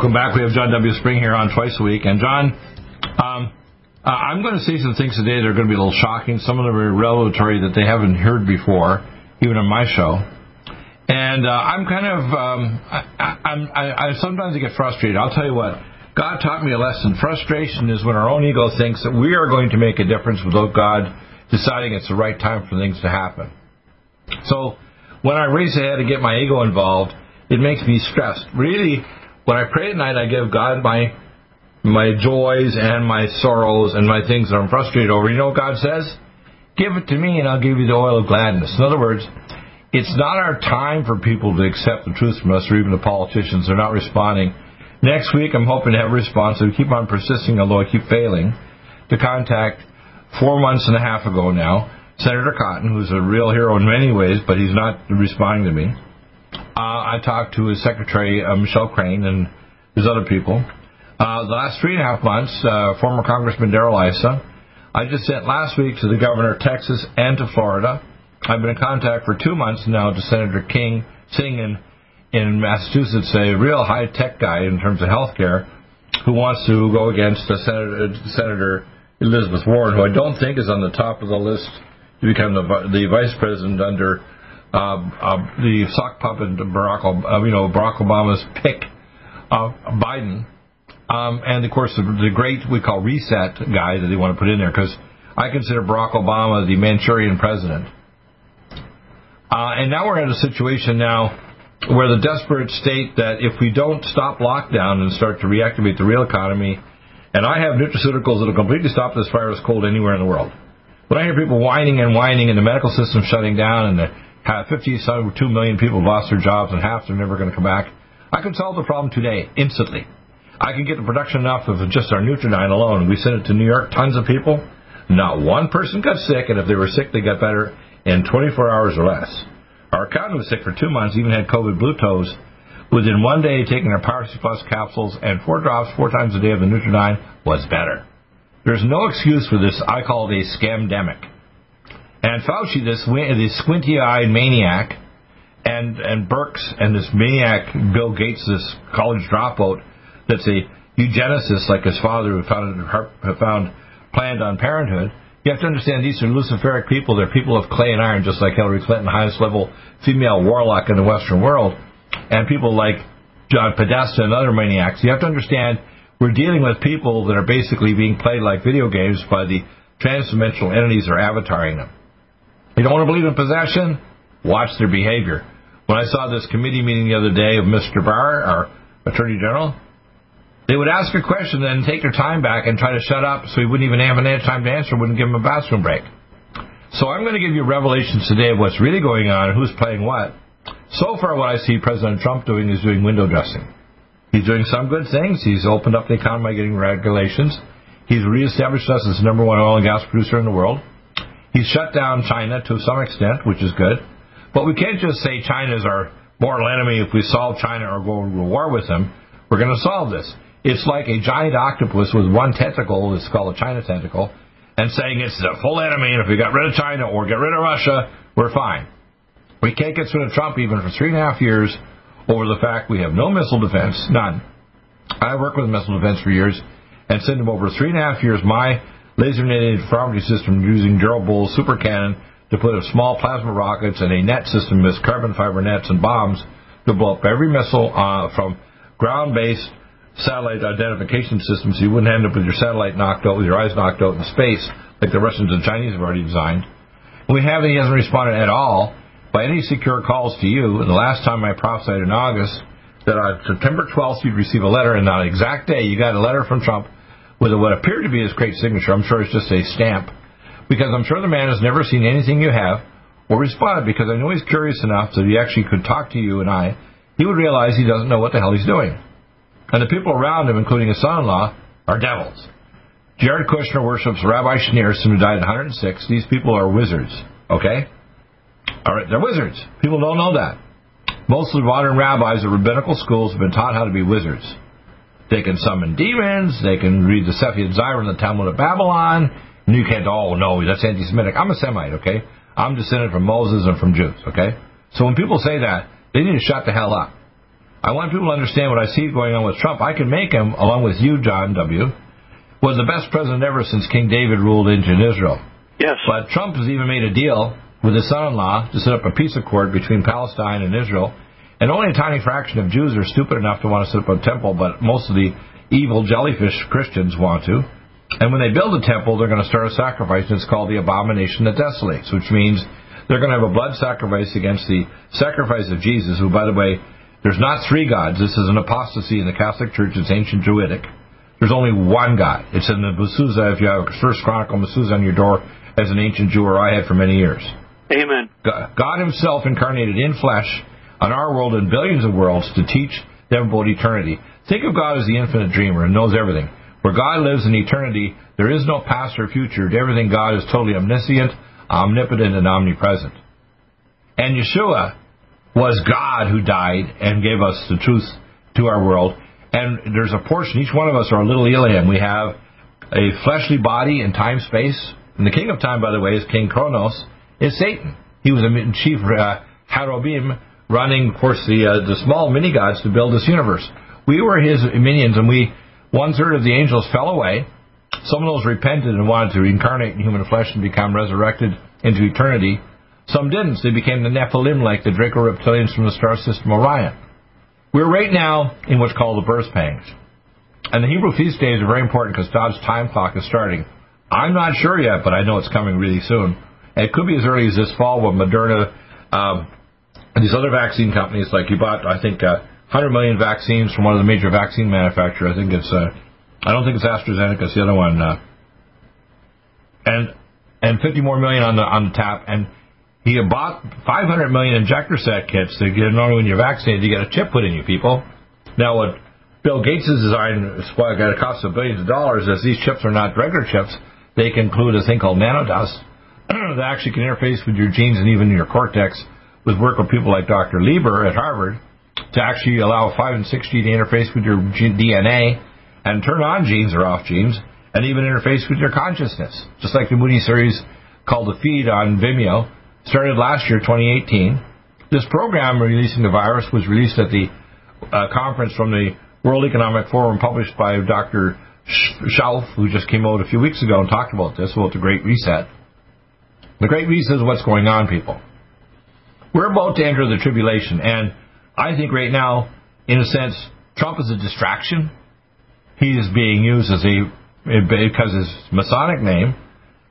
Welcome back. We have John W. Spring here on twice a week. And John, um, uh, I'm going to say some things today that are going to be a little shocking. Some of them are revelatory that they haven't heard before, even on my show. And uh, I'm kind of, um, I, I'm, I, I sometimes I get frustrated. I'll tell you what. God taught me a lesson. Frustration is when our own ego thinks that we are going to make a difference without God deciding it's the right time for things to happen. So when I race ahead and get my ego involved, it makes me stressed. Really, when I pray at night, I give God my my joys and my sorrows and my things that I'm frustrated over. You know what God says? Give it to me and I'll give you the oil of gladness. In other words, it's not our time for people to accept the truth from us or even the politicians. They're not responding. Next week, I'm hoping to have a response. I keep on persisting, although I keep failing, to contact four months and a half ago now, Senator Cotton, who's a real hero in many ways, but he's not responding to me. Uh, I talked to his secretary, uh, Michelle Crane, and his other people. Uh, the last three and a half months, uh, former Congressman Darrell Issa. I just sent last week to the governor of Texas and to Florida. I've been in contact for two months now to Senator King, sitting in, in Massachusetts, a real high tech guy in terms of health care, who wants to go against Senator, Senator Elizabeth Warren, who I don't think is on the top of the list to become the, the vice president under uh, uh, the sock puppet Barack, uh, you know, Barack Obama's pick, Biden, um, and of course the, the great we call reset guy that they want to put in there because I consider Barack Obama the Manchurian president. Uh, and now we're in a situation now where the desperate state that if we don't stop lockdown and start to reactivate the real economy, and I have nutraceuticals that will completely stop this virus cold anywhere in the world. When I hear people whining and whining and the medical system shutting down and the Uh, 52 million people lost their jobs and half are never going to come back. I can solve the problem today, instantly. I can get the production enough of just our Nutriodine alone. We sent it to New York, tons of people. Not one person got sick, and if they were sick, they got better in 24 hours or less. Our accountant was sick for two months, even had COVID blue toes. Within one day, taking our Power Plus capsules and four drops four times a day of the Nutriodine was better. There's no excuse for this. I call it a scamdemic. And Fauci, this this squinty-eyed maniac, and and Birx and this maniac Bill Gates, this college dropout, that's a eugenicist like his father who founded who found planned on Parenthood. You have to understand these are luciferic people. They're people of clay and iron, just like Hillary Clinton, highest level female warlock in the Western world, and people like John Podesta and other maniacs. You have to understand we're dealing with people that are basically being played like video games by the transdimensional entities that are avataring them. You don't want to believe in possession? Watch their behavior. When I saw this committee meeting the other day of Mr. Barr, our Attorney General, they would ask a question and take their time back and try to shut up so he wouldn't even have any time to answer, wouldn't give him a bathroom break. So I'm going to give you revelations today of what's really going on and who's playing what. So far, what I see President Trump doing is doing window dressing. He's doing some good things. He's opened up the economy by getting regulations. He's reestablished us as the number one oil and gas producer in the world. He's shut down China to some extent, which is good. But we can't just say China is our mortal enemy. If we solve China or go to war with them, we're going to solve this. It's like a giant octopus with one tentacle, it's called a China tentacle, and saying it's the full enemy, and if we got rid of China or get rid of Russia, we're fine. We can't get rid of Trump even for three and a half years over the fact we have no missile defense, none. I worked with missile defense for years and sent them over three and a half years my laser-netted pharmacy system using Bull's super cannon to put a small plasma rockets and a net system with carbon fiber nets and bombs to blow up every missile uh, from ground-based satellite identification systems so you wouldn't end up with your satellite knocked out, with your eyes knocked out in space, like the Russians and Chinese have already designed. We haven't, he hasn't responded at all by any secure calls to you. And the last time I prophesied in August that on September 12th you'd receive a letter, and on the exact day you got a letter from Trump with what appeared to be his great signature. I'm sure it's just a stamp, because I'm sure the man has never seen anything you have or respond because I know he's curious enough that he actually could talk to you and I. He would realize he doesn't know what the hell he's doing. And the people around him, including his son-in-law, are devils. Jared Kushner worships Rabbi Schneerson, who died at 106. These people are wizards, okay? All right, they're wizards. People don't know that. Most of the modern rabbis at rabbinical schools have been taught how to be wizards. They can summon demons. They can read the Sefer Yetzirah in the Talmud of Babylon. And you can't, oh, no, that's anti Semitic. I'm a Semite, okay? I'm descended from Moses and from Jews, okay? So when people say that, they need to shut the hell up. I want people to understand what I see going on with Trump. I can make him, along with you, John W., was the best president ever since King David ruled ancient Israel. Yes. But Trump has even made a deal with his son-in-law to set up a peace accord between Palestine and Israel. And only a tiny fraction of Jews are stupid enough to want to set up a temple, but most of the evil jellyfish Christians want to. And when they build a temple, they're going to start a sacrifice, and it's called the abomination that desolates, which means they're going to have a blood sacrifice against the sacrifice of Jesus, who, by the way, there's not three gods. This is an apostasy in the Catholic Church. It's ancient Druidic. There's only one God. It's in the Mezuzah, if you have First Chronicle Mezuzah on your door, as an ancient Jew, or I had for many years. Amen. God Himself incarnated in flesh on our world and billions of worlds to teach them about eternity. Think of God as the infinite dreamer and knows everything. Where God lives in eternity, there is no past or future. Everything God is totally omniscient, omnipotent, and omnipresent. And Yeshua was God who died and gave us the truth to our world. And there's a portion, each one of us are a little Elohim. We have a fleshly body in time space. And the king of time, by the way, is King Kronos, is Satan. He was a chief uh, Harobim running, of course, the, uh, the small mini gods to build this universe. We were his minions, and we, one third of the angels fell away. Some of those repented and wanted to reincarnate in human flesh and become resurrected into eternity. Some didn't. They became the Nephilim, like the Draco reptilians from the star system Orion. We're right now in what's called the birth pangs. And the Hebrew feast days are very important because God's time clock is starting. I'm not sure yet, but I know it's coming really soon. It could be as early as this fall when Moderna and these other vaccine companies, like you bought, I think, uh, 100 million vaccines from one of the major vaccine manufacturers. I think it's, uh, I don't think it's AstraZeneca. It's the other one. Uh, and and 50 more million on the on the tap. And he bought 500 million injector set kits to get not only when you're vaccinated, you get a chip put in you, people. Now, what Bill Gates' design is got a cost of billions of dollars, as these chips are not regular chips, they can include a thing called nanodust that actually can interface with your genes and even your cortex with work with people like Dr. Lieber at Harvard to actually allow 5 and 6G to interface with your DNA and turn on genes or off genes and even interface with your consciousness. Just like the Moody series called The Feed on Vimeo started last year, 2018. This program releasing the virus was released at the uh, conference from the World Economic Forum published by Dr. Schwab, who just came out a few weeks ago and talked about this, about the Great Reset. The Great Reset is what's going on, people. We're about to enter the tribulation, and I think right now, in a sense, Trump is a distraction. He is being used as a because his Masonic name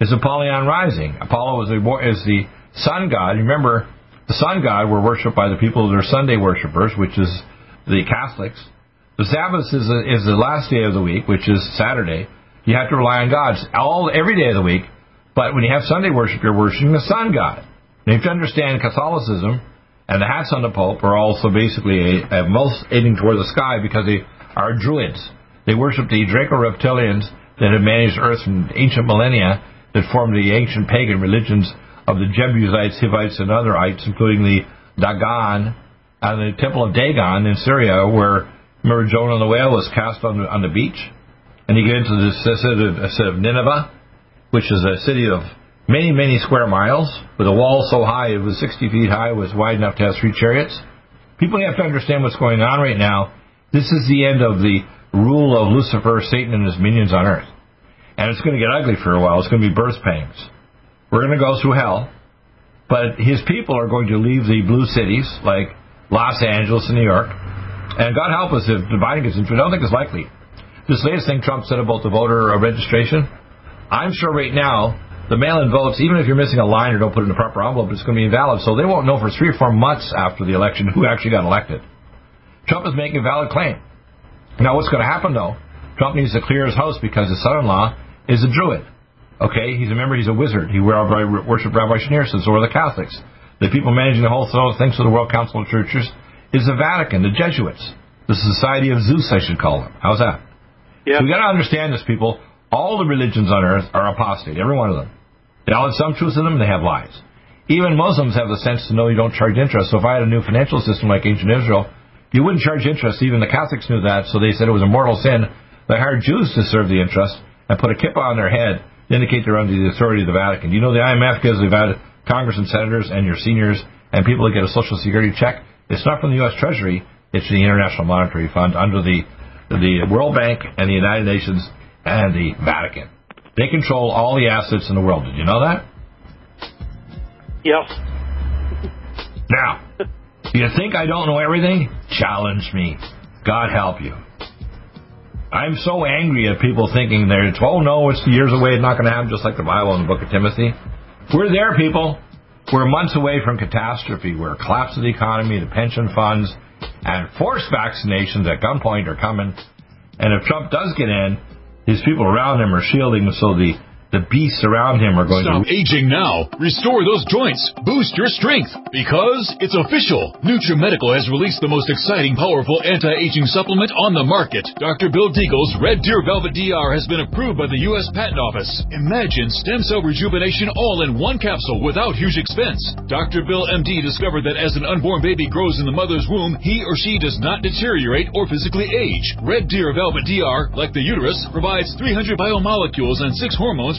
is Apollyon Rising. Apollo is the, is the sun god. Remember, the sun god were worshipped by the people that are Sunday worshippers, which is the Catholics. The Sabbath is, a, is the last day of the week, which is Saturday. You have to rely on God all every day of the week. But when you have Sunday worship, you're worshiping the sun god. If you understand Catholicism and the hats on the Pope are also basically a, a most aiming toward the sky because they are druids. They worship the Draco reptilians that have managed Earth from ancient millennia that formed the ancient pagan religions of the Jebusites, Hivites, and other ites, including the Dagon and the Temple of Dagon in Syria, where remember Jonah the whale was cast on the, on the beach, and you get into the city of Nineveh, which is a city of many, many square miles with a wall so high it was 60 feet high, was wide enough to have three chariots. People have to understand what's going on right now. This is the end of the rule of Lucifer, Satan, and his minions on earth. And it's going to get ugly for a while. It's going to be birth pangs. We're going to go through hell. But his people are going to leave the blue cities like Los Angeles and New York. And God help us if Biden gets into. I don't think it's likely. This latest thing Trump said about the voter registration, I'm sure right now the mail-in votes, even if you're missing a line or don't put it in the proper envelope, it's going to be invalid. So they won't know for three or four months after the election who actually got elected. Trump is making a valid claim. Now, what's going to happen though? Trump needs to clear his house because his son-in-law is a druid. Okay, he's a member. He's a wizard. He worshipped Rabbi Schneerson. So are the Catholics. The people managing the whole things for the World Council of Churches is the Vatican, the Jesuits, the Society of Zeus, I should call them. How's that? Yeah. So we got to understand this, people. All the religions on earth are apostate, every one of them. All have some truth in them. They have lies. Even Muslims have the sense to know you don't charge interest. So if I had a new financial system like ancient Israel, you wouldn't charge interest. Even the Catholics knew that, so they said it was a mortal sin. They hired Jews to serve the interest and put a kippah on their head to indicate they're under the authority of the Vatican. You know the IMF gives the Congress and senators and your seniors and people that get a Social Security check. It's not from the U.S. Treasury. It's the International Monetary Fund under the the World Bank and the United Nations and the Vatican. They control all the assets in the world. Did you know that? Yes. Now, you think I don't know everything? Challenge me. God help you. I'm so angry at people thinking they're, oh no, it's years away, it's not going to happen, just like the Bible and the book of Timothy. We're there, people. We're months away from catastrophe. We're collapse of the economy, the pension funds, and forced vaccinations at gunpoint are coming. And if Trump does get in, his people around him are shielding him so the the beasts around him are going Stop to aging now. Restore those joints. Boost your strength. Because it's official. NutriMedical has released the most exciting, powerful anti-aging supplement on the market. Dr. Bill Deagle's Red Deer Velvet DR has been approved by the U.S. Patent Office. Imagine stem cell rejuvenation all in one capsule without huge expense. Dr. Bill MD discovered that as an unborn baby grows in the mother's womb, he or she does not deteriorate or physically age. Red Deer Velvet DR, like the uterus, provides 300 biomolecules and 6 hormones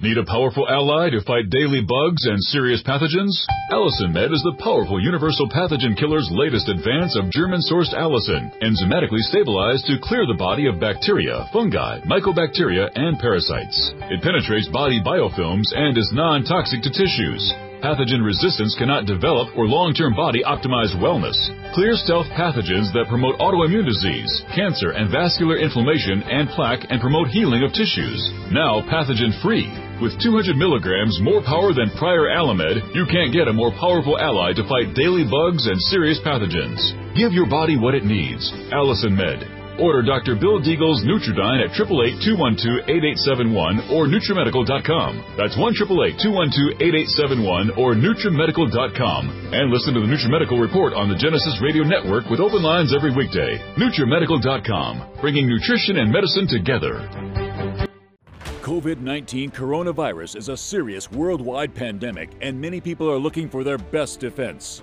Need a powerful ally to fight daily bugs and serious pathogens? Allicin Med is the powerful universal pathogen killer's latest advance of German-sourced allicin, enzymatically stabilized to clear the body of bacteria, fungi, mycobacteria, and parasites. It penetrates body biofilms and is non-toxic to tissues. Pathogen resistance cannot develop or long-term body optimized wellness. Clear stealth pathogens that promote autoimmune disease, cancer and vascular inflammation and plaque and promote healing of tissues. Now pathogen free. With 200 milligrams more power than prior Allimed, you can't get a more powerful ally to fight daily bugs and serious pathogens. Give your body what it needs. Allicin Med. Order Dr. Bill Deagle's Nutriodine at 888-212-8871 or NutriMedical.com. That's 1-888-212-8871 or NutriMedical.com. And listen to the NutriMedical Report on the Genesis Radio Network with open lines every weekday. NutriMedical.com, bringing nutrition and medicine together. COVID 19 coronavirus is a serious worldwide pandemic, and many people are looking for their best defense.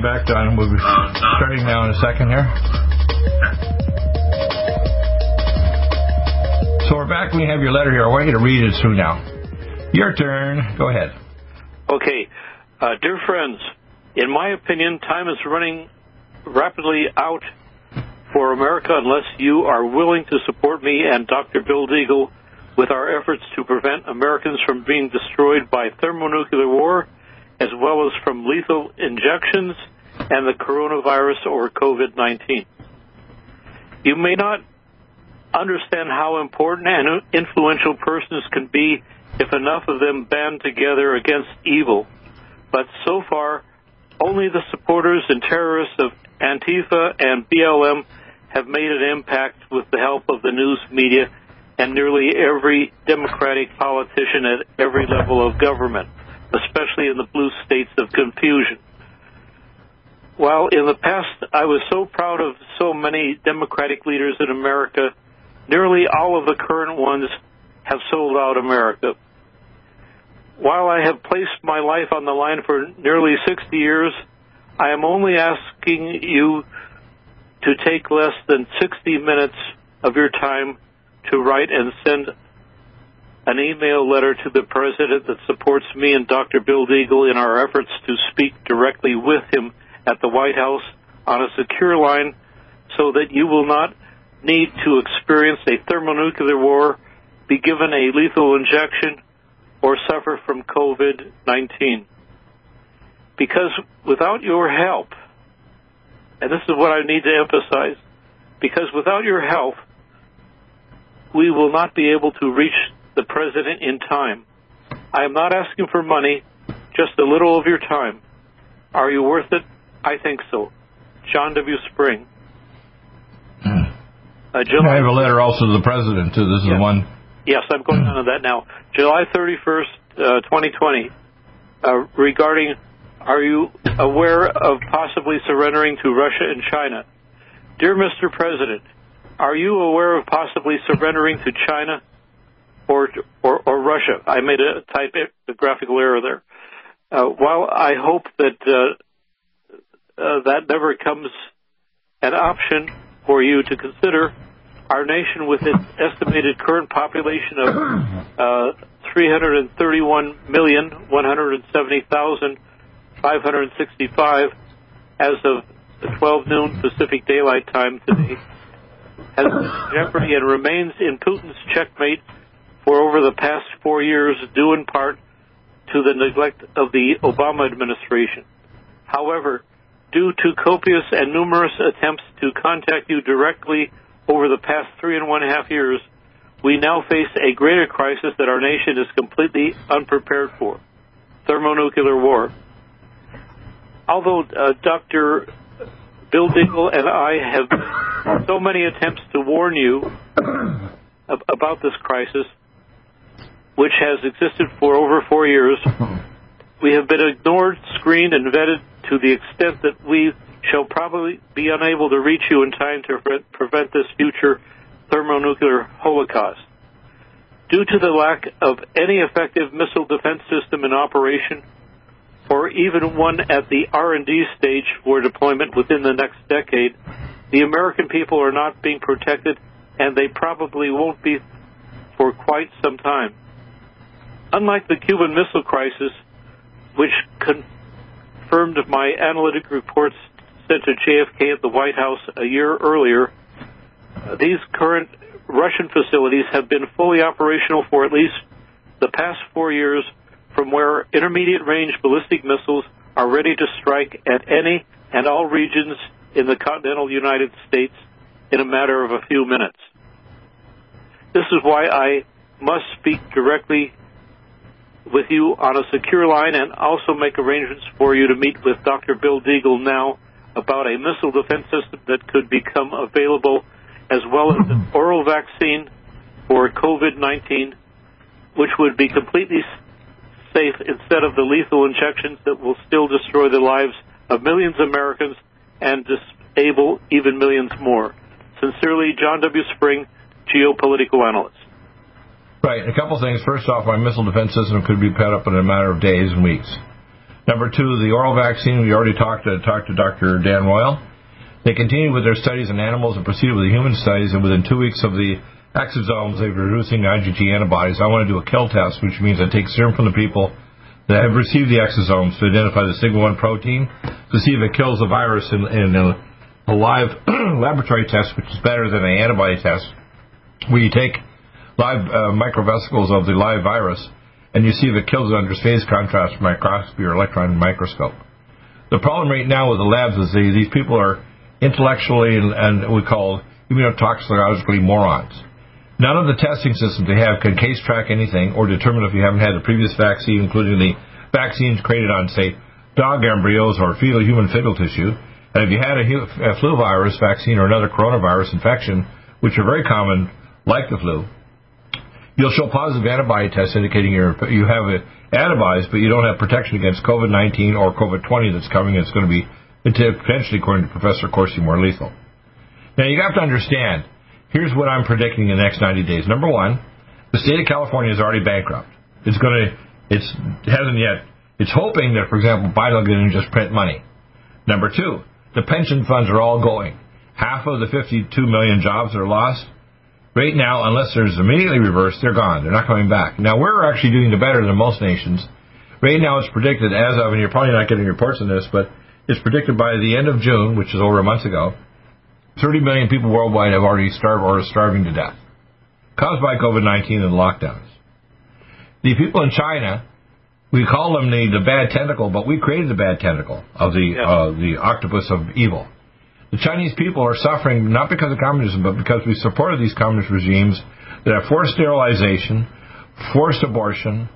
Come back, Don. We'll be starting now in a second here. So we're back. We have your letter here. I want you to read it through now. Your turn. Go ahead. Okay. Uh, dear friends, in my opinion, time is running rapidly out for America unless you are willing to support me and Dr. Bill Deagle with our efforts to prevent Americans from being destroyed by thermonuclear war as well as from lethal injections and the coronavirus or COVID 19. You may not understand how important and influential persons can be if enough of them band together against evil. But so far, only the supporters and terrorists of Antifa and BLM have made an impact with the help of the news media and nearly every Democratic politician at every level of government, especially in the blue states of confusion. While in the past I was so proud of so many Democratic leaders in America, nearly all of the current ones have sold out America. While I have placed my life on the line for nearly 60 years, I am only asking you to take less than 60 minutes of your time to write and send an email letter to the president that supports me and Dr. Bill Deagle in our efforts to speak directly with him at the White House on a secure line so that you will not need to experience a thermonuclear war, be given a lethal injection, or suffer from COVID 19. Because without your help, and this is what I need to emphasize, because without your help, we will not be able to reach the president in time. I am not asking for money, just a little of your time. Are you worth it? I think so. John W. Spring. Hmm. Uh, July, I have a letter also to the president, too. This is yes. the one. Yes, I'm going on to that now. July 31st, uh, 2020, uh, regarding are you aware of possibly surrendering to Russia and China? Dear Mr. President, are you aware of possibly surrendering to China or or, or Russia? I made a typographical error there. Uh, while I hope that uh, uh, that never comes an option for you to consider, our nation, with its estimated current population of uh, 331,170,000 565 as of 12 noon Pacific Daylight Time today has jeopardy and remains in Putin's checkmate for over the past four years, due in part to the neglect of the Obama administration. However, due to copious and numerous attempts to contact you directly over the past three and one half years, we now face a greater crisis that our nation is completely unprepared for thermonuclear war although uh, Dr. Bill Deagle and I have so many attempts to warn you about this crisis, which has existed for over four years, we have been ignored, screened, and vetted to the extent that we shall probably be unable to reach you in time to prevent this future thermonuclear holocaust. Due to the lack of any effective missile defense system in operation, or even one at the R&D stage for deployment within the next decade, the American people are not being protected and they probably won't be for quite some time. Unlike the Cuban Missile Crisis, which confirmed my analytic reports sent to JFK at the White House a year earlier, uh, these current Russian facilities have been fully operational for at least the past four years from where intermediate range ballistic missiles are ready to strike at any and all regions in the continental United States in a matter of a few minutes. This is why I must speak directly with you on a secure line and also make arrangements for you to meet with Dr. Bill Deagle now about a missile defense system that could become available as well as an mm-hmm. oral vaccine for COVID 19, which would be completely safe instead of the lethal injections that will still destroy the lives of millions of Americans and disable even millions more. Sincerely, John W. Spring, geopolitical analyst. Right. A couple things. First off, my missile defense system could be put up in a matter of days and weeks. Number two, the oral vaccine. We already talked to talked to Dr. Dan Royal. They continue with their studies in animals and proceeded with the human studies, and within two weeks of the exosomes, they're producing IgG antibodies. I want to do a kill test, which means I take serum from the people that have received the exosomes to identify the sigma 1 protein to see if it kills the virus in, in a, a live laboratory test, which is better than an antibody test, where you take live uh, microvesicles of the live virus and you see if it kills it under phase contrast microscopy or electron microscope. The problem right now with the labs is they, these people are intellectually and, and we call immunotoxicologically morons. None of the testing systems they have can case track anything or determine if you haven't had a previous vaccine, including the vaccines created on, say, dog embryos or fetal human fetal tissue. And if you had a flu virus vaccine or another coronavirus infection, which are very common, like the flu, you'll show positive antibody tests indicating you're, you have antibodies, but you don't have protection against COVID-19 or COVID-20 that's coming. It's going to be potentially, according to Professor Corsi, more lethal. Now you have to understand. Here's what I'm predicting in the next 90 days. Number one, the state of California is already bankrupt. It's going to, it's it hasn't yet. It's hoping that, for example, Biden will get in and just print money. Number two, the pension funds are all going. Half of the 52 million jobs are lost, right now, unless there's immediately reversed, they're gone. They're not coming back. Now we're actually doing the better than most nations. Right now, it's predicted as of, and you're probably not getting reports on this, but it's predicted by the end of June, which is over a month ago, 30 million people worldwide have already starved or are starving to death, caused by COVID-19 and lockdowns. The people in China, we call them the, the bad tentacle, but we created the bad tentacle of the yes. uh, the octopus of evil. The Chinese people are suffering not because of communism, but because we supported these communist regimes that have forced sterilization, forced abortion,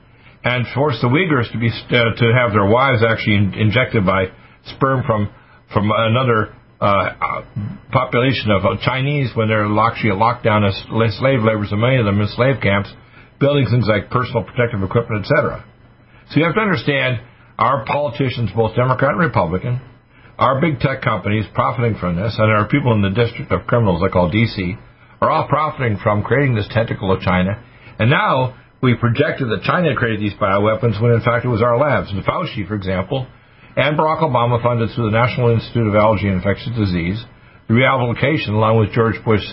and forced the Uyghurs to be uh, to have their wives actually in, injected by sperm from from another uh, population of uh, Chinese when they're actually locked down as slave laborers, and many of them in slave camps, building things like personal protective equipment, etc. So you have to understand our politicians, both Democrat and Republican, our big tech companies profiting from this, and our people in the District of Criminals I call DC, are all profiting from creating this tentacle of China. And now we projected that China created these bioweapons when in fact it was our labs. And Fauci, for example, and Barack Obama funded through the National Institute of Allergy and Infectious Disease the reallocation, along with George Bush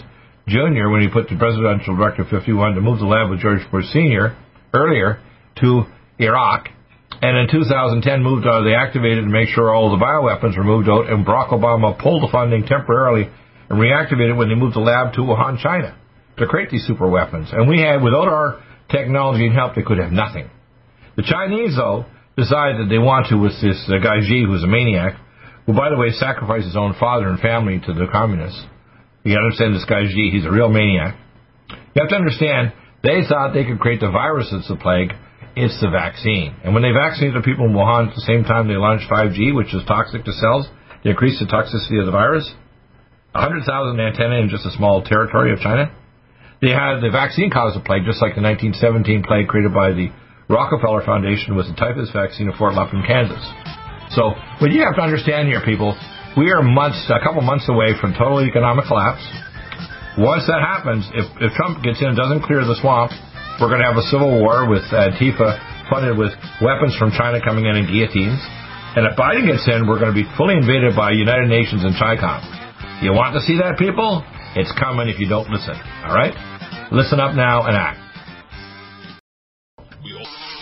Jr., when he put the Presidential Directive 51 to move the lab with George Bush Sr. earlier to Iraq, and in 2010 moved they activated to make sure all the bioweapons were moved out, and Barack Obama pulled the funding temporarily and reactivated when they moved the lab to Wuhan, China, to create these super weapons. And we had, without our technology and help, they could have nothing. The Chinese, though, decided that they want to with this uh, guy Xi, who's a maniac, who, by the way, sacrificed his own father and family to the communists. You understand this guy Xi, he's a real maniac. You have to understand, they thought they could create the virus that's the plague. It's the vaccine. And when they vaccinated the people in Wuhan at the same time they launched 5G, which is toxic to cells, they increased the toxicity of the virus. 100,000 antennae in just a small territory of China. They had the vaccine caused the plague, just like the 1917 plague created by the Rockefeller Foundation was the typhus vaccine of Fort Lupton, Kansas. So what you have to understand here, people, we are months, a couple months away from total economic collapse. Once that happens, if, if Trump gets in and doesn't clear the swamp, we're going to have a civil war with uh, Antifa funded with weapons from China coming in and guillotines. And if Biden gets in, we're going to be fully invaded by United Nations and CHICOM. You want to see that, people? It's coming if you don't listen. All right? Listen up now and act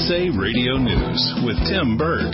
USA Radio News with Tim Berg.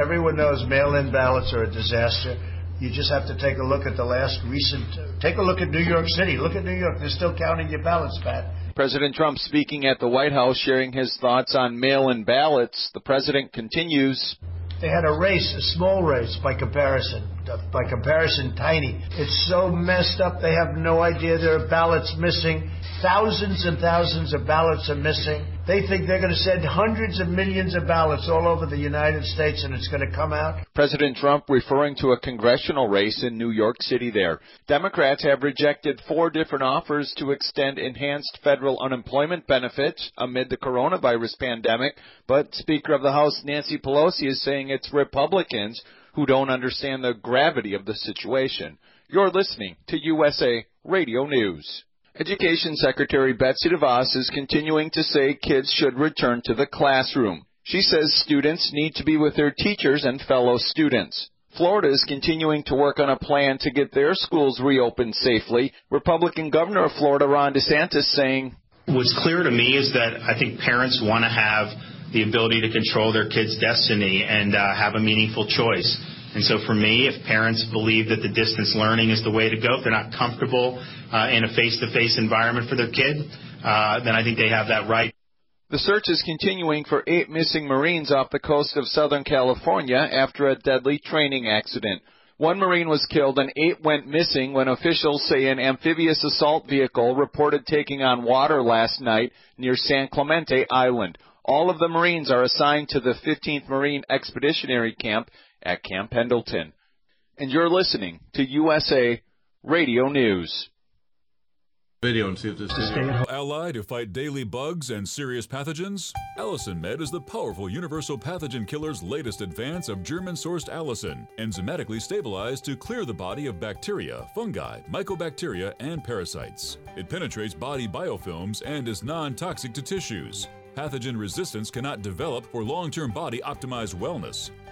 Everyone knows mail-in ballots are a disaster. You just have to take a look at the last recent. Take a look at New York City. Look at New York. They're still counting your ballots, Pat. President Trump speaking at the White House, sharing his thoughts on mail-in ballots. The president continues. They had a race, a small race by comparison. By comparison, tiny. It's so messed up. They have no idea there are ballots missing. Thousands and thousands of ballots are missing They think they're going to send hundreds of millions of ballots all over the United States and it's going to come out. President Trump referring to a congressional race in New York City there. Democrats have rejected four different offers to extend enhanced federal unemployment benefits amid the coronavirus pandemic, but Speaker of the House Nancy Pelosi is saying it's Republicans who don't understand the gravity of the situation. You're listening to USA Radio News. Education Secretary Betsy DeVos is continuing to say kids should return to the classroom. She says students need to be with their teachers and fellow students. Florida is continuing to work on a plan to get their schools reopened safely. Republican Governor of Florida Ron DeSantis saying, What's clear to me is that I think parents want to have the ability to control their kids' destiny and uh, have a meaningful choice. And so for me, if parents believe that the distance learning is the way to go, if they're not comfortable uh, in a face-to-face environment for their kid, uh, then I think they have that right. The search is continuing for eight missing Marines off the coast of Southern California after a deadly training accident. One Marine was killed and eight went missing when officials say an amphibious assault vehicle reported taking on water last night near San Clemente Island. All of the Marines are assigned to the 15th Marine Expeditionary Camp at Camp Pendleton. And you're listening to USA Radio News. Video and see if this is Ally to fight daily bugs and serious pathogens? Allicin Med is the powerful universal pathogen killer's latest advance of German sourced allicin, enzymatically stabilized to clear the body of bacteria, fungi, mycobacteria, and parasites. It penetrates body biofilms and is non toxic to tissues. Pathogen resistance cannot develop for long term body optimized wellness.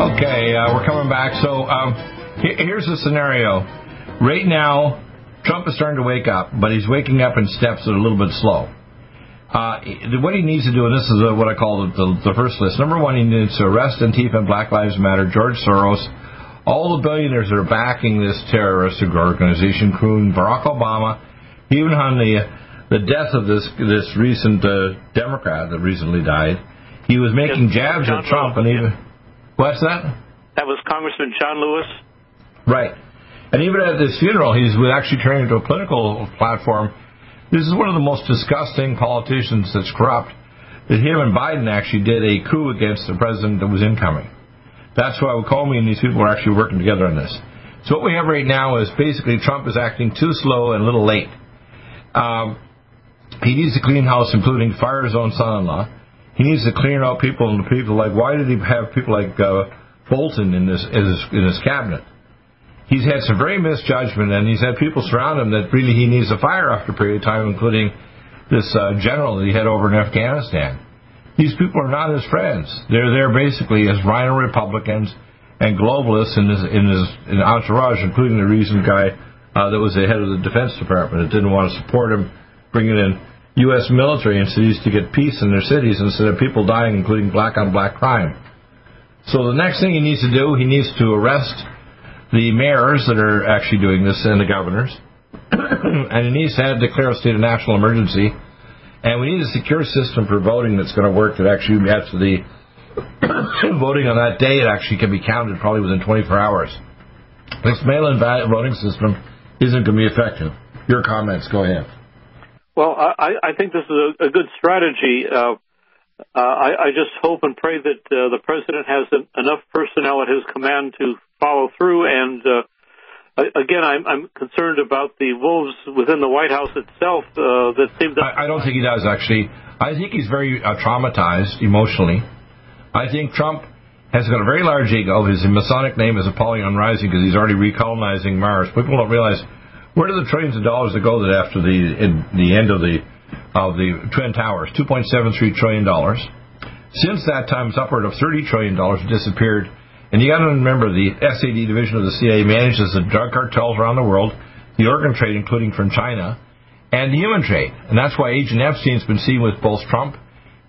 Okay, uh, we're coming back. So um, here's the scenario. Right now, Trump is starting to wake up, but he's waking up in steps that are a little bit slow. Uh, what he needs to do, and this is uh, what I call the, the, the, first list. Number one, he needs to arrest Antifa and Black Lives Matter, George Soros, all the billionaires that are backing this terrorist organization, including Barack Obama, even on the the death of this this recent uh, Democrat that recently died. He was making jabs at Trump, and even What's that? That was Congressman John Lewis. Right. And even at this funeral, he's actually turning into a political platform. This is one of the most disgusting politicians that's corrupt. That him and Biden actually did a coup against the president that was incoming. That's why Comey and these people are actually working together on this. So what we have right now is basically Trump is acting too slow and a little late. Um, he needs to clean house, including fire his own son-in-law. He needs to clean out people and people like why did he have people like uh, Bolton in this in his, in his cabinet? He's had some very misjudgment, and he's had people surround him that really he needs to fire after a period of time, including this uh, general that he had over in Afghanistan. These people are not his friends. They're there basically as RINO Republicans and globalists in his in his in entourage, including the recent guy uh, that was the head of the Defense Department that didn't want to support him bringing in U.S. military in cities to get peace in their cities instead of people dying, including black on black crime. So the next thing he needs to do, he needs to arrest the mayors that are actually doing this and the governors. and he needs to declare a state of national emergency. And we need a secure system for voting that's going to work that actually after the voting on that day, it actually can be counted probably within 24 hours. This mail-in voting system isn't going to be effective. Your comments, go ahead. Well, I, I think this is a, a good strategy. Uh, uh, I, I just hope and pray that uh, the president has an, enough personnel at his command to follow through. And uh, again, I'm, I'm concerned about the wolves within the White House itself uh, that seem to. I, I don't think he does actually. I think he's very uh, traumatized emotionally. I think Trump has got a very large ego. His Masonic name is Apollyon Rising because he's already recolonizing Mars. People don't realize where do the trillions of dollars that go that after the the end of the of the Twin Towers, 2.73 trillion dollars. Since that time, it's upward of 30 trillion dollars disappeared. And you got to remember the SAD division of the CIA manages the drug cartels around the world, the organ trade, including from China, and the human trade. And that's why Agent Epstein's been seen with both Trump,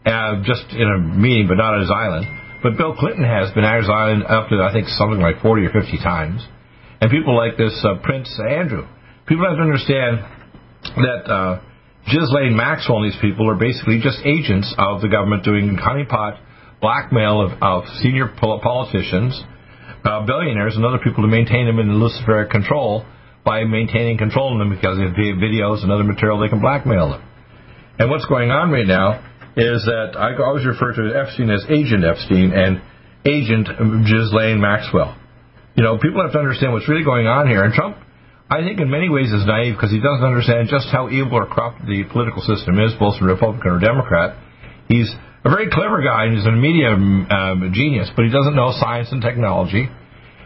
uh, just in a meeting, but not at his island but Bill Clinton has been at his island up to, I think, something like 40 or 50 times. And people like this uh, Prince Andrew. People have to understand that uh, Ghislaine Maxwell and these people are basically just agents of the government doing honeypot blackmail of, of senior politicians, uh, billionaires, and other people to maintain them in Luciferic control by maintaining control of them because they have videos and other material they can blackmail them. And what's going on right now is that I always refer to Epstein as Agent Epstein and Agent Ghislaine Maxwell. You know, people have to understand what's really going on here. And Trump, I think, in many ways is naive because he doesn't understand just how evil or corrupt the political system is, both Republican or Democrat. He's a very clever guy and he's a media um, genius, but he doesn't know science and technology.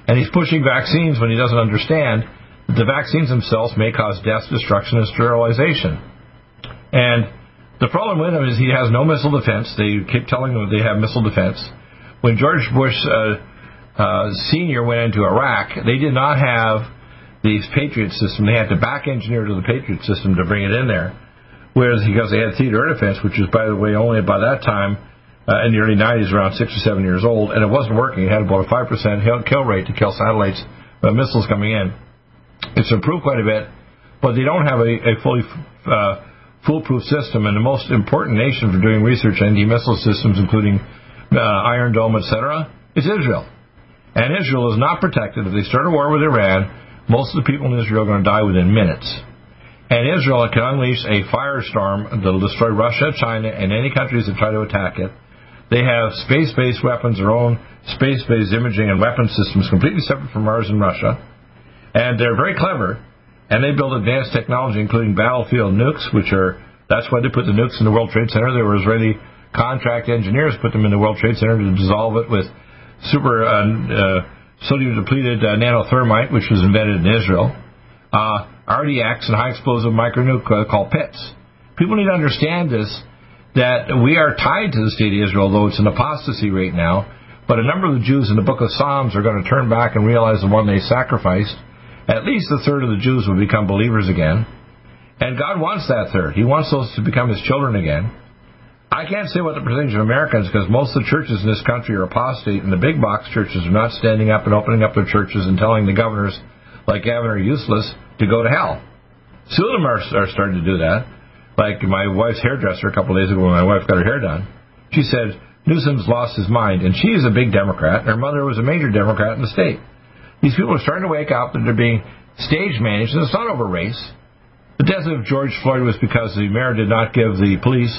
And he's pushing vaccines when he doesn't understand that the vaccines themselves may cause death, destruction, and sterilization. And the problem with him is he has no missile defense. They keep telling him they have missile defense. When George Bush uh, uh, Senior went into Iraq, they did not have the Patriot system. They had to back engineer to the Patriot system to bring it in there. Whereas because they had theater air defense, which was by the way only by that time uh, in the early 90s, around six or seven years old, and it wasn't working. It had about a five percent kill rate to kill satellites, uh, missiles coming in. It's improved quite a bit, but they don't have a, a fully uh, foolproof system, and the most important nation for doing research on anti-missile systems, including uh, Iron Dome, etc., is Israel. And Israel is not protected. If they start a war with Iran, most of the people in Israel are going to die within minutes. And Israel can unleash a firestorm that will destroy Russia, China, and any countries that try to attack it. They have space-based weapons, their own space-based imaging and weapon systems completely separate from ours in Russia. And they're very clever and they build advanced technology, including battlefield nukes, which are that's why they put the nukes in the World Trade Center. There were Israeli contract engineers put them in the World Trade Center to dissolve it with super uh, uh, sodium depleted uh, nanothermite, which was invented in Israel. Uh, RDX and high explosive micronuke uh, called PITS. People need to understand this that we are tied to the state of Israel, though it's an apostasy right now. But a number of the Jews in the book of Psalms are going to turn back and realize the one they sacrificed at least a third of the Jews will become believers again. And God wants that third. He wants those to become His children again. I can't say what the percentage of Americans, because most of the churches in this country are apostate, and the big box churches are not standing up and opening up their churches and telling the governors, like Gavin, are useless to go to hell. Some of them are, are starting to do that. Like my wife's hairdresser a couple of days ago when my wife got her hair done, she said Newsom's lost his mind, and she is a big Democrat, and her mother was a major Democrat in the state. These people are starting to wake up that they're being stage managed, and it's not over race. The death of George Floyd was because the mayor did not give the police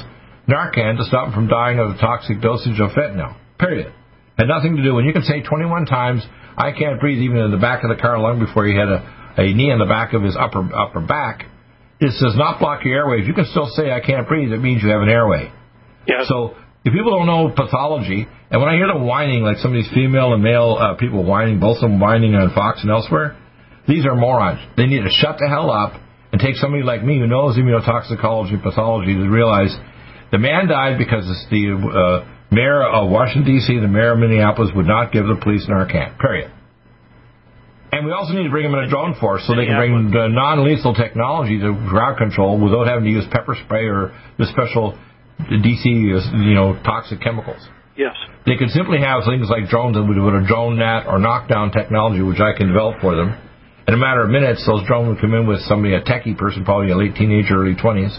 Narcan to stop him from dying of the toxic dosage of fentanyl. Period. Had nothing to do. And you can say 21 times, I can't breathe, even in the back of the car lung before he had a, a knee in the back of his upper upper back. This does not block your airways. You can still say I can't breathe. It means you have an airway. Yeah. So if people don't know pathology, and when I hear them whining, like some of these female and male uh, people whining, both of them whining on Fox and elsewhere, these are morons. They need to shut the hell up and take somebody like me who knows immunotoxicology and pathology to realize the man died because the uh, mayor of Washington, D.C., the mayor of Minneapolis would not give the police Narcan, period. And we also need to bring them in a drone force so they can bring the non-lethal technology to ground control without having to use pepper spray or the special DC, you know, toxic chemicals. Yes. They could simply have things like drones with a drone net or knockdown technology, which I can develop for them. In a matter of minutes, those drones would come in with somebody, a techie person, probably a late teenager, early 20s.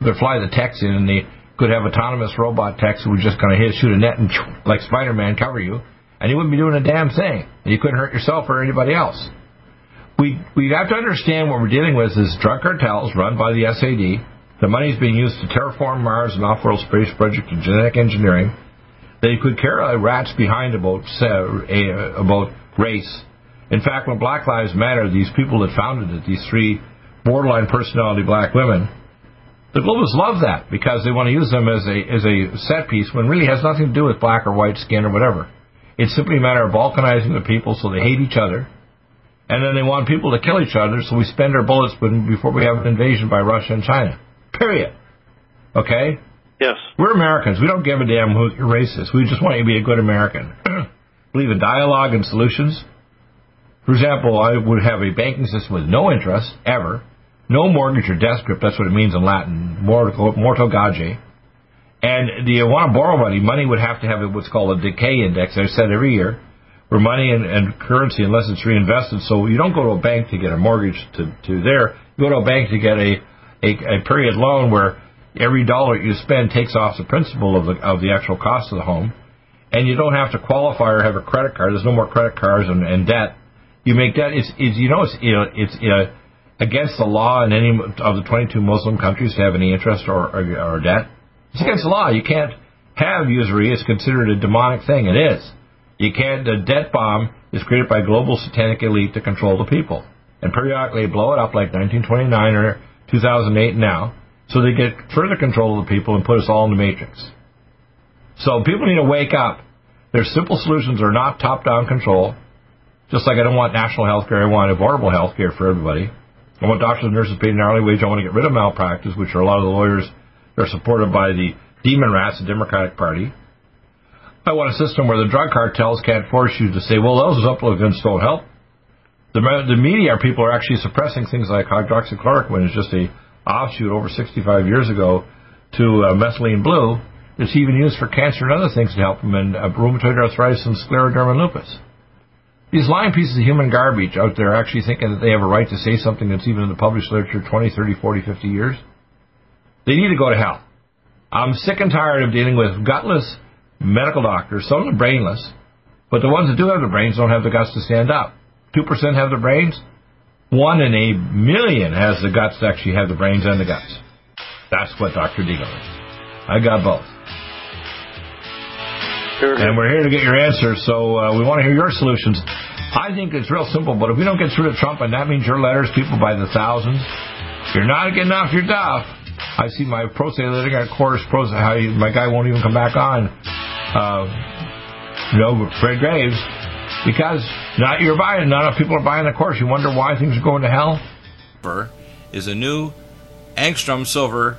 They'd fly the techs in, and they could have autonomous robot techs who would just kind of hit, shoot a net and like Spider-Man cover you, and you wouldn't be doing a damn thing. You couldn't hurt yourself or anybody else. We we have to understand what we're dealing with is drug cartels run by the SAD the money is being used to terraform Mars and off-world space project and genetic engineering. They could care rats behind about about race. In fact, when Black Lives Matter, these people that founded it, these three borderline personality black women, the globalists love that because they want to use them as a as a set piece when really has nothing to do with black or white skin or whatever. It's simply a matter of balkanizing the people so they hate each other. And then they want people to kill each other, so we spend our bullets before we have an invasion by Russia and China. Period. Okay? Yes. We're Americans. We don't give a damn who you're racist. We just want you to be a good American. Believe in dialogue and solutions. For example, I would have a banking system with no interest, ever. No mortgage or debt script, that's what it means in Latin. Morto, morto gage. And do you want to borrow money? Money would have to have what's called a decay index. I said every year, where money and, and currency, unless it's reinvested, so you don't go to a bank to get a mortgage to, to there. You go to a bank to get a, a, a period loan where every dollar you spend takes off the principal of the of the actual cost of the home, and you don't have to qualify or have a credit card. There's no more credit cards and, and debt. You make debt. It's, it's you know it's you know it's you know, against the law in any of the 22 Muslim countries to have any interest or, or, or debt. It's against the law. You can't have usury. It's considered a demonic thing. It is. You can't. The debt bomb is created by global satanic elite to control the people, and periodically blow it up like 1929 or 2008 now so they get further control of the people and put us all in the matrix. So people need to wake up. Their simple solutions are not top-down control. Just like I don't want national health care, I want affordable health care for everybody. I want doctors and nurses paid an hourly wage. I want to get rid of malpractice, which are a lot of the lawyers that are supported by the demon rats, the Democratic Party. I want a system where the drug cartels can't force you to say, well, those supplements don't help. The, the media people are actually suppressing things like hydroxychloroquine is just a offshoot over 65 years ago to uh, methylene blue. It's even used for cancer and other things to help them in uh, rheumatoid arthritis and scleroderma lupus. These lying pieces of human garbage out there actually thinking that they have a right to say something that's even in the published literature 20, 30, 40, 50 years. They need to go to hell. I'm sick and tired of dealing with gutless medical doctors. Some of them brainless, but the ones that do have the brains don't have the guts to stand up. 2% have the brains, one in a million has the guts to actually have the brains and the guts. That's what Dr. Deagle is. I got both. And we're here to get your answers, so uh, we want to hear your solutions. I think it's real simple, but if we don't get through to Trump, and that means your letters, people by the thousands, you're not getting off your duff. I see my pro say living at course, pro how you, my guy won't even come back on. Uh, you know, Fred Graves, because not you're buying, not enough people are buying the course. You wonder why things are going to hell. Is a new angstrom silver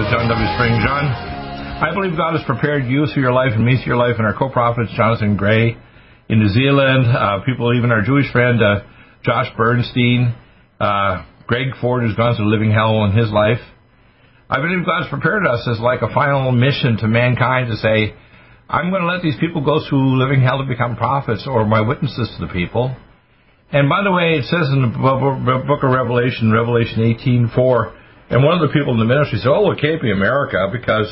NutriMedical. John W. Spring. John, I believe God has prepared you through your life and me through your life and our co-prophets, Jonathan Gray in New Zealand, uh, people, even our Jewish friend, uh, Josh Bernstein, uh, Greg Ford, who's gone through living hell in his life. I believe God's prepared us as like a final mission to mankind to say, I'm going to let these people go through living hell to become prophets or my witnesses to the people. And by the way, it says in the book of Revelation, Revelation 18:4, and one of the people in the ministry said, oh, it can't be America because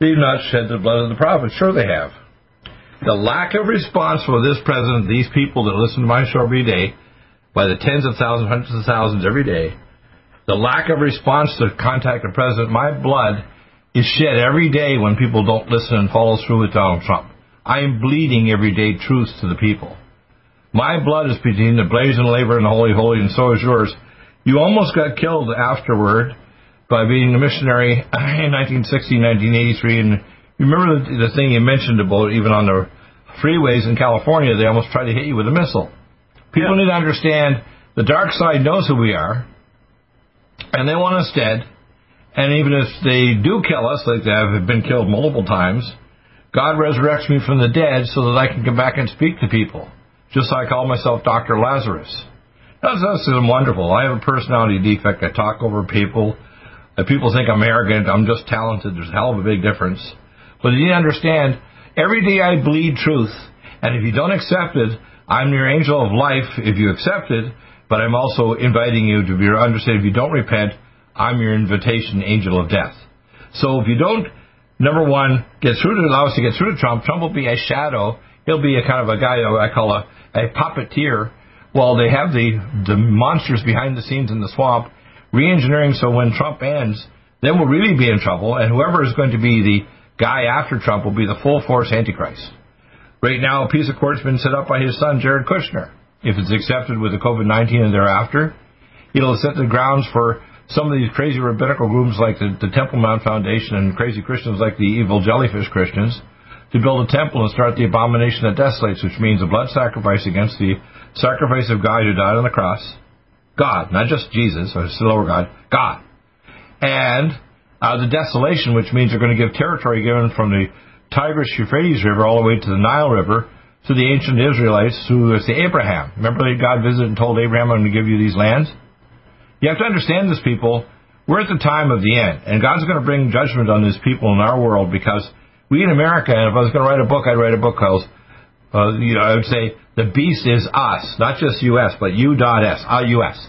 they've not shed the blood of the prophets. Sure they have. The lack of response for this president, these people that listen to my show every day, by the tens of thousands, hundreds of thousands every day, the lack of response to contact the president, my blood is shed every day when people don't listen and follow through with Donald Trump. I am bleeding everyday truth to the people. My blood is between the blazing labor and the holy holy, and so is yours. You almost got killed afterward by being a missionary in 1960, 1983. And you remember the, the thing you mentioned about even on the freeways in California, they almost tried to hit you with a missile. People yeah. need to understand the dark side knows who we are, and they want us dead. And even if they do kill us, like they have been killed multiple times, God resurrects me from the dead so that I can come back and speak to people. Just like I call myself Dr. Lazarus. That's, that's wonderful. I have a personality defect. I talk over people. If people think I'm arrogant, I'm just talented. There's a hell of a big difference. But you need to understand, every day I bleed truth. And if you don't accept it, I'm your angel of life if you accept it. But I'm also inviting you to be understand if you don't repent, I'm your invitation angel of death. So if you don't, number one, get through to allow us to get through to Trump, Trump will be a shadow. He'll be a kind of a guy uh, I call a, a puppeteer while they have the, the monsters behind the scenes in the swamp reengineering so when Trump ends, then we'll really be in trouble, and whoever is going to be the guy after Trump will be the full force Antichrist. Right now, a peace accord has been set up by his son, Jared Kushner. If it's accepted with the COVID 19 and thereafter, it'll set the grounds for some of these crazy rabbinical groups like the, the Temple Mount Foundation and crazy Christians like the evil jellyfish Christians to build a temple and start the abomination that desolates, which means a blood sacrifice against the sacrifice of God who died on the cross God, not just Jesus or the lower God, God. And uh, the desolation, which means they're going to give territory given from the Tigris Euphrates River all the way to the Nile River to the ancient Israelites who the Abraham. Remember that God visited and told Abraham, I'm going to give you these lands? You have to understand this, people. We're at the time of the end, and God's going to bring judgment on these people in our world because we in America, and if I was going to write a book, I'd write a book called, uh, you know, I would say, The Beast is Us, not just U.S., but U.S., U.S.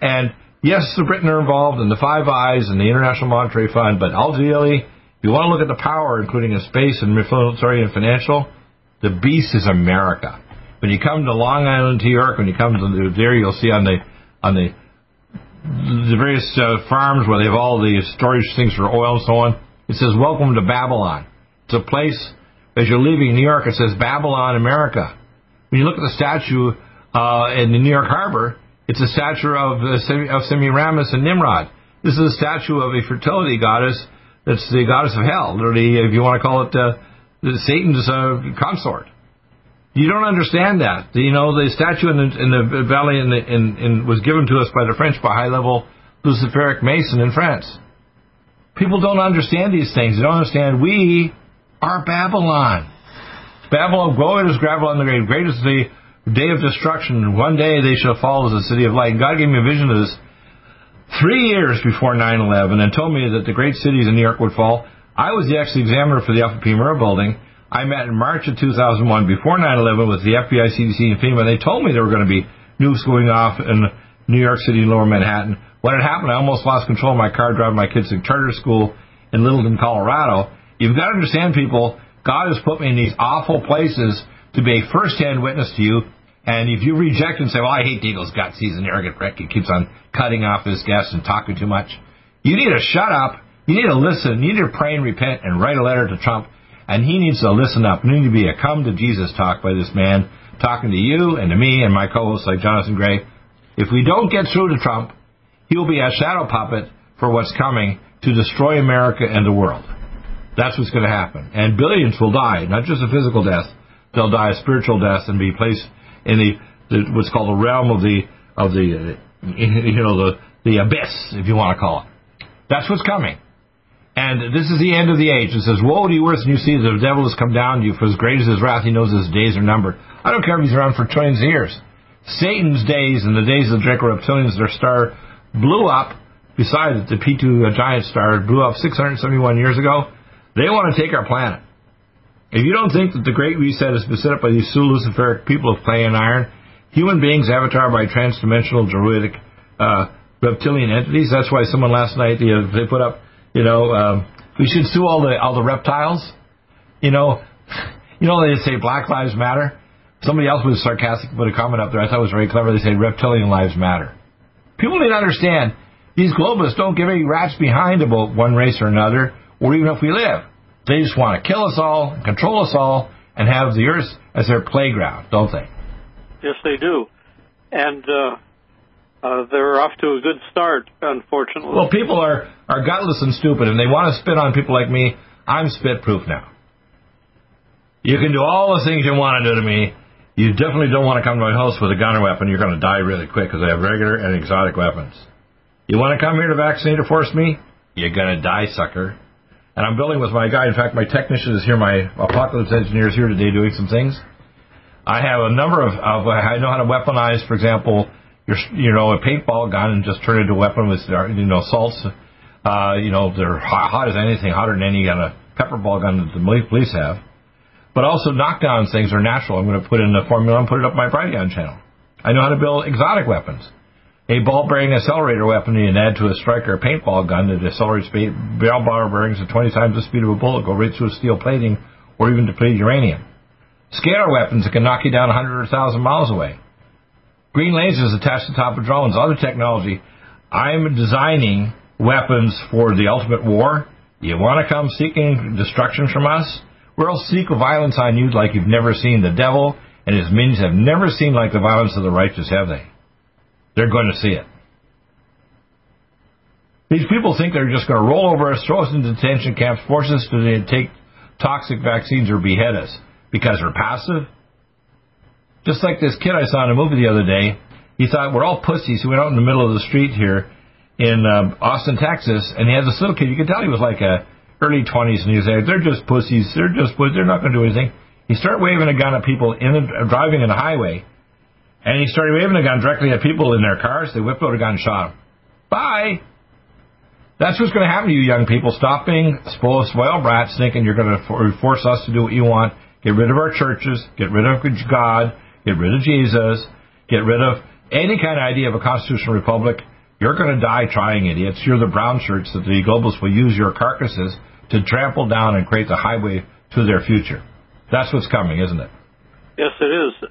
And yes, the Britain are involved and the Five Eyes and the International Monetary Fund, but ultimately, if you want to look at the power, including in space and military and financial, the beast is America. When you come to Long Island, New York, when you come to the, there, you'll see on the on the the various uh, farms where they have all the storage things for oil and so on. It says "Welcome to Babylon." It's a place as you're leaving New York. It says Babylon, America. When you look at the statue uh, in the New York Harbor, it's a statue of uh, of Semiramis and Nimrod. This is a statue of a fertility goddess. That's the goddess of hell, or if you want to call it, uh, Satan's uh, consort. You don't understand that. You know, the statue in the, in the valley in the, in, in, was given to us by the French by high-level Luciferic Mason in France. People don't understand these things. They don't understand we are Babylon. Babylon, glory is gravel on the grave. Great is the day of destruction. One day they shall fall as a city of light. And God gave me a vision of this three years before 9-11 and told me that the great cities in New York would fall. I was the ex-examiner for the Alfred P. Murrah building I met in March of 2001 before 9/11 with the FBI, CDC, and FEMA. They told me there were going to be nukes going off in New York City and Lower Manhattan. When it happened, I almost lost control of my car driving my kids to charter school in Littleton, Colorado. You've got to understand, people. God has put me in these awful places to be a first-hand witness to you. And if you reject and say, "Well, I hate Deagle's guts. He's an arrogant prick. He keeps on cutting off his guests and talking too much," you need to shut up. You need to listen. You need to pray and repent and write a letter to Trump and he needs to listen up. There needs to be a come to Jesus talk by this man, talking to you and to me and my co-hosts like Jonathan Gray. If we don't get through to Trump, he will be a shadow puppet for what's coming to destroy America and the world. That's what's going to happen. And billions will die, not just a physical death. They'll die a spiritual death and be placed in the, the what's called the realm of the of the uh, you know the the abyss, if you want to call it. That's what's coming. And this is the end of the age. It says, Woe to you, earth, and you see the devil has come down to you, for as great as his wrath, he knows his days are numbered. I don't care if he's around for trillions of years. Satan's days and the days of the Draco Reptilians, their star blew up, besides the P2 uh, giant star, blew up 671 years ago. They want to take our planet. If you don't think that the Great Reset has been set up by these Luciferic people of clay and iron, human beings avatar by transdimensional druidic uh, reptilian entities, that's why someone last night, they, they put up you know, um, we should sue all the all the reptiles. You know, you know they say Black Lives Matter. Somebody else was sarcastic, put a comment up there. I thought it was very clever. They say reptilian lives matter. People need to understand these globalists don't give any rats behind about one race or another, or even if we live. They just want to kill us all, control us all, and have the earth as their playground, don't they? Yes, they do. And uh, uh, they're off to a good start, unfortunately. Well, people are, are gutless and stupid, and they want to spit on people like me. I'm spit proof now. You can do all the things you want to do to me. You definitely don't want to come to my house with a gun or weapon. You're going to die really quick because I have regular and exotic weapons. You want to come here to vaccinate or force me? You're going to die, sucker. And I'm building with my guy. In fact, my technician is here. My apocalypse engineer is here today doing some things. I have a number of, of I know how to weaponize, for example, your you know a paintball gun and just turn it into a weapon with you know salts. Uh, you know they're hot, hot as anything, hotter than any kind of pepper ball gun that the police have. But also knockdown things are natural. I'm going to put in the formula and put it up my Brighteon channel. I know how to build exotic weapons. A ball bearing accelerator weapon you can add to a striker paintball gun that accelerates ball bearings at 20 times the speed of a bullet, go right through steel plating or even depleted uranium. Scalar weapons that can knock you down 100 or 1,000 miles away. Green lasers attached to the top of drones, other technology. I'm designing weapons for the ultimate war. You want to come seeking destruction from us? We'll seek violence on you like you've never seen. The devil and his minions have never seen like the violence of the righteous, have they? They're going to see it. These people think they're just going to roll over us, throw us into detention camps, force us to take toxic vaccines or behead us because we're passive just like this kid I saw in a movie the other day, he thought we're all pussies. He went out in the middle of the street here in uh, Austin, Texas, and he had this little kid. You could tell he was like a early 20s, and he was like, "They're just pussies. They're just pussies. They're not going to do anything." He started waving a gun at people in a, driving in a highway, and he started waving a gun directly at people in their cars. They whipped out a gun and shot him. Bye. That's what's going to happen to you young people. Stop being spoiled, brats, thinking you're going to force us to do what you want. Get rid of our churches. Get rid of God. Get rid of Jesus. Get rid of any kind of idea of a constitutional republic. You're going to die trying, idiots. You're the brown shirts that the globalists will use your carcasses to trample down and create the highway to their future. That's what's coming, isn't it? Yes, it is.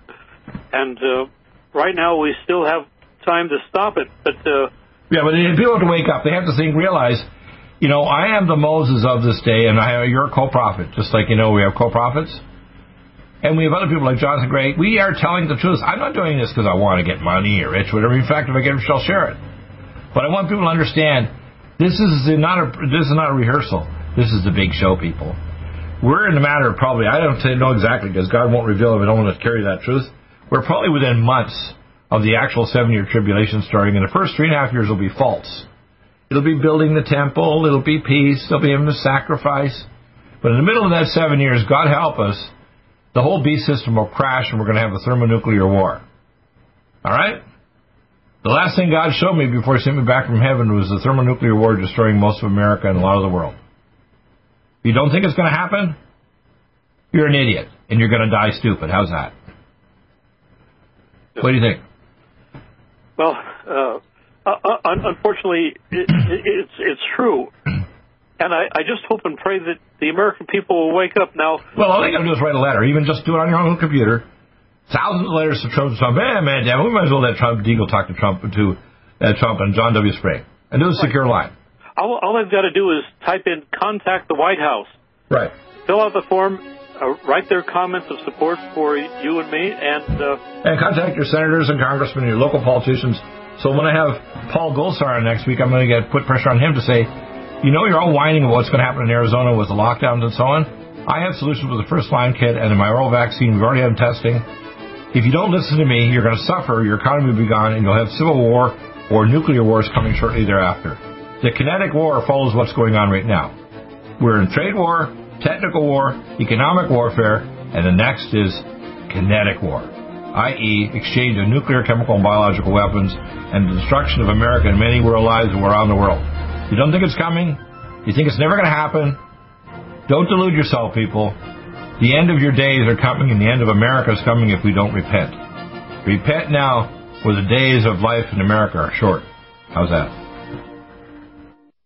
and uh, right now we still have time to stop it. But uh, yeah, but people have to wake up. They have to think, realize, you know, I am the Moses of this day, and I you're a co-prophet, just like you know we have co-prophets. And we have other people like Jonathan Gray. We are telling the truth. I'm not doing this because I want to get money or rich, whatever. In fact, if I get rich, I'll share it. But I want people to understand this is not a this is not a rehearsal. This is the big show, people. We're in a matter of probably I don't know exactly because God won't reveal if I don't want to carry that truth. We're probably within months of the actual seven year tribulation starting, and the first three and a half years will be false. It'll be building the temple, it'll be peace, there'll be a sacrifice. But in the middle of that seven years, God help us, the whole beast system will crash and we're going to have a thermonuclear war. All right? The last thing God showed me before He sent me back from heaven was the thermonuclear war destroying most of America and a lot of the world. If you don't think it's going to happen, you're an idiot and you're going to die stupid. How's that? What do you think? Well, uh, uh, unfortunately, it, it, it's it's true, and I, I just hope and pray that the American people will wake up now. Well, all you got to do is write a letter, even just do it on your own computer. Thousands of letters to Trump. Trump. Hey, man, damn, we might as well let Trump Deagle talk to Trump to uh, Trump and John W. Spring and do a secure line. All, all I've got to do is type in "contact the White House." Right. Fill out the form, uh, write their comments of support for you and me, and uh, and contact your senators and congressmen, and your local politicians. So when I have Paul Gosar next week, I'm going to get put pressure on him to say, you know, you're all whining about what's going to happen in Arizona with the lockdowns and so on. I have solutions with the first line kit and my oral vaccine. We've already had testing. If you don't listen to me, you're going to suffer. Your economy will be gone, and you'll have civil war or nuclear wars coming shortly thereafter. The kinetic war follows what's going on right now. We're in trade war, technical war, economic warfare, and the next is kinetic war, i.e., exchange of nuclear, chemical, and biological weapons and the destruction of America and many world lives around the world. You don't think it's coming? You think it's never going to happen? Don't delude yourself, people. The end of your days are coming, and the end of America is coming if we don't repent. Repent now, for the days of life in America are short. How's that?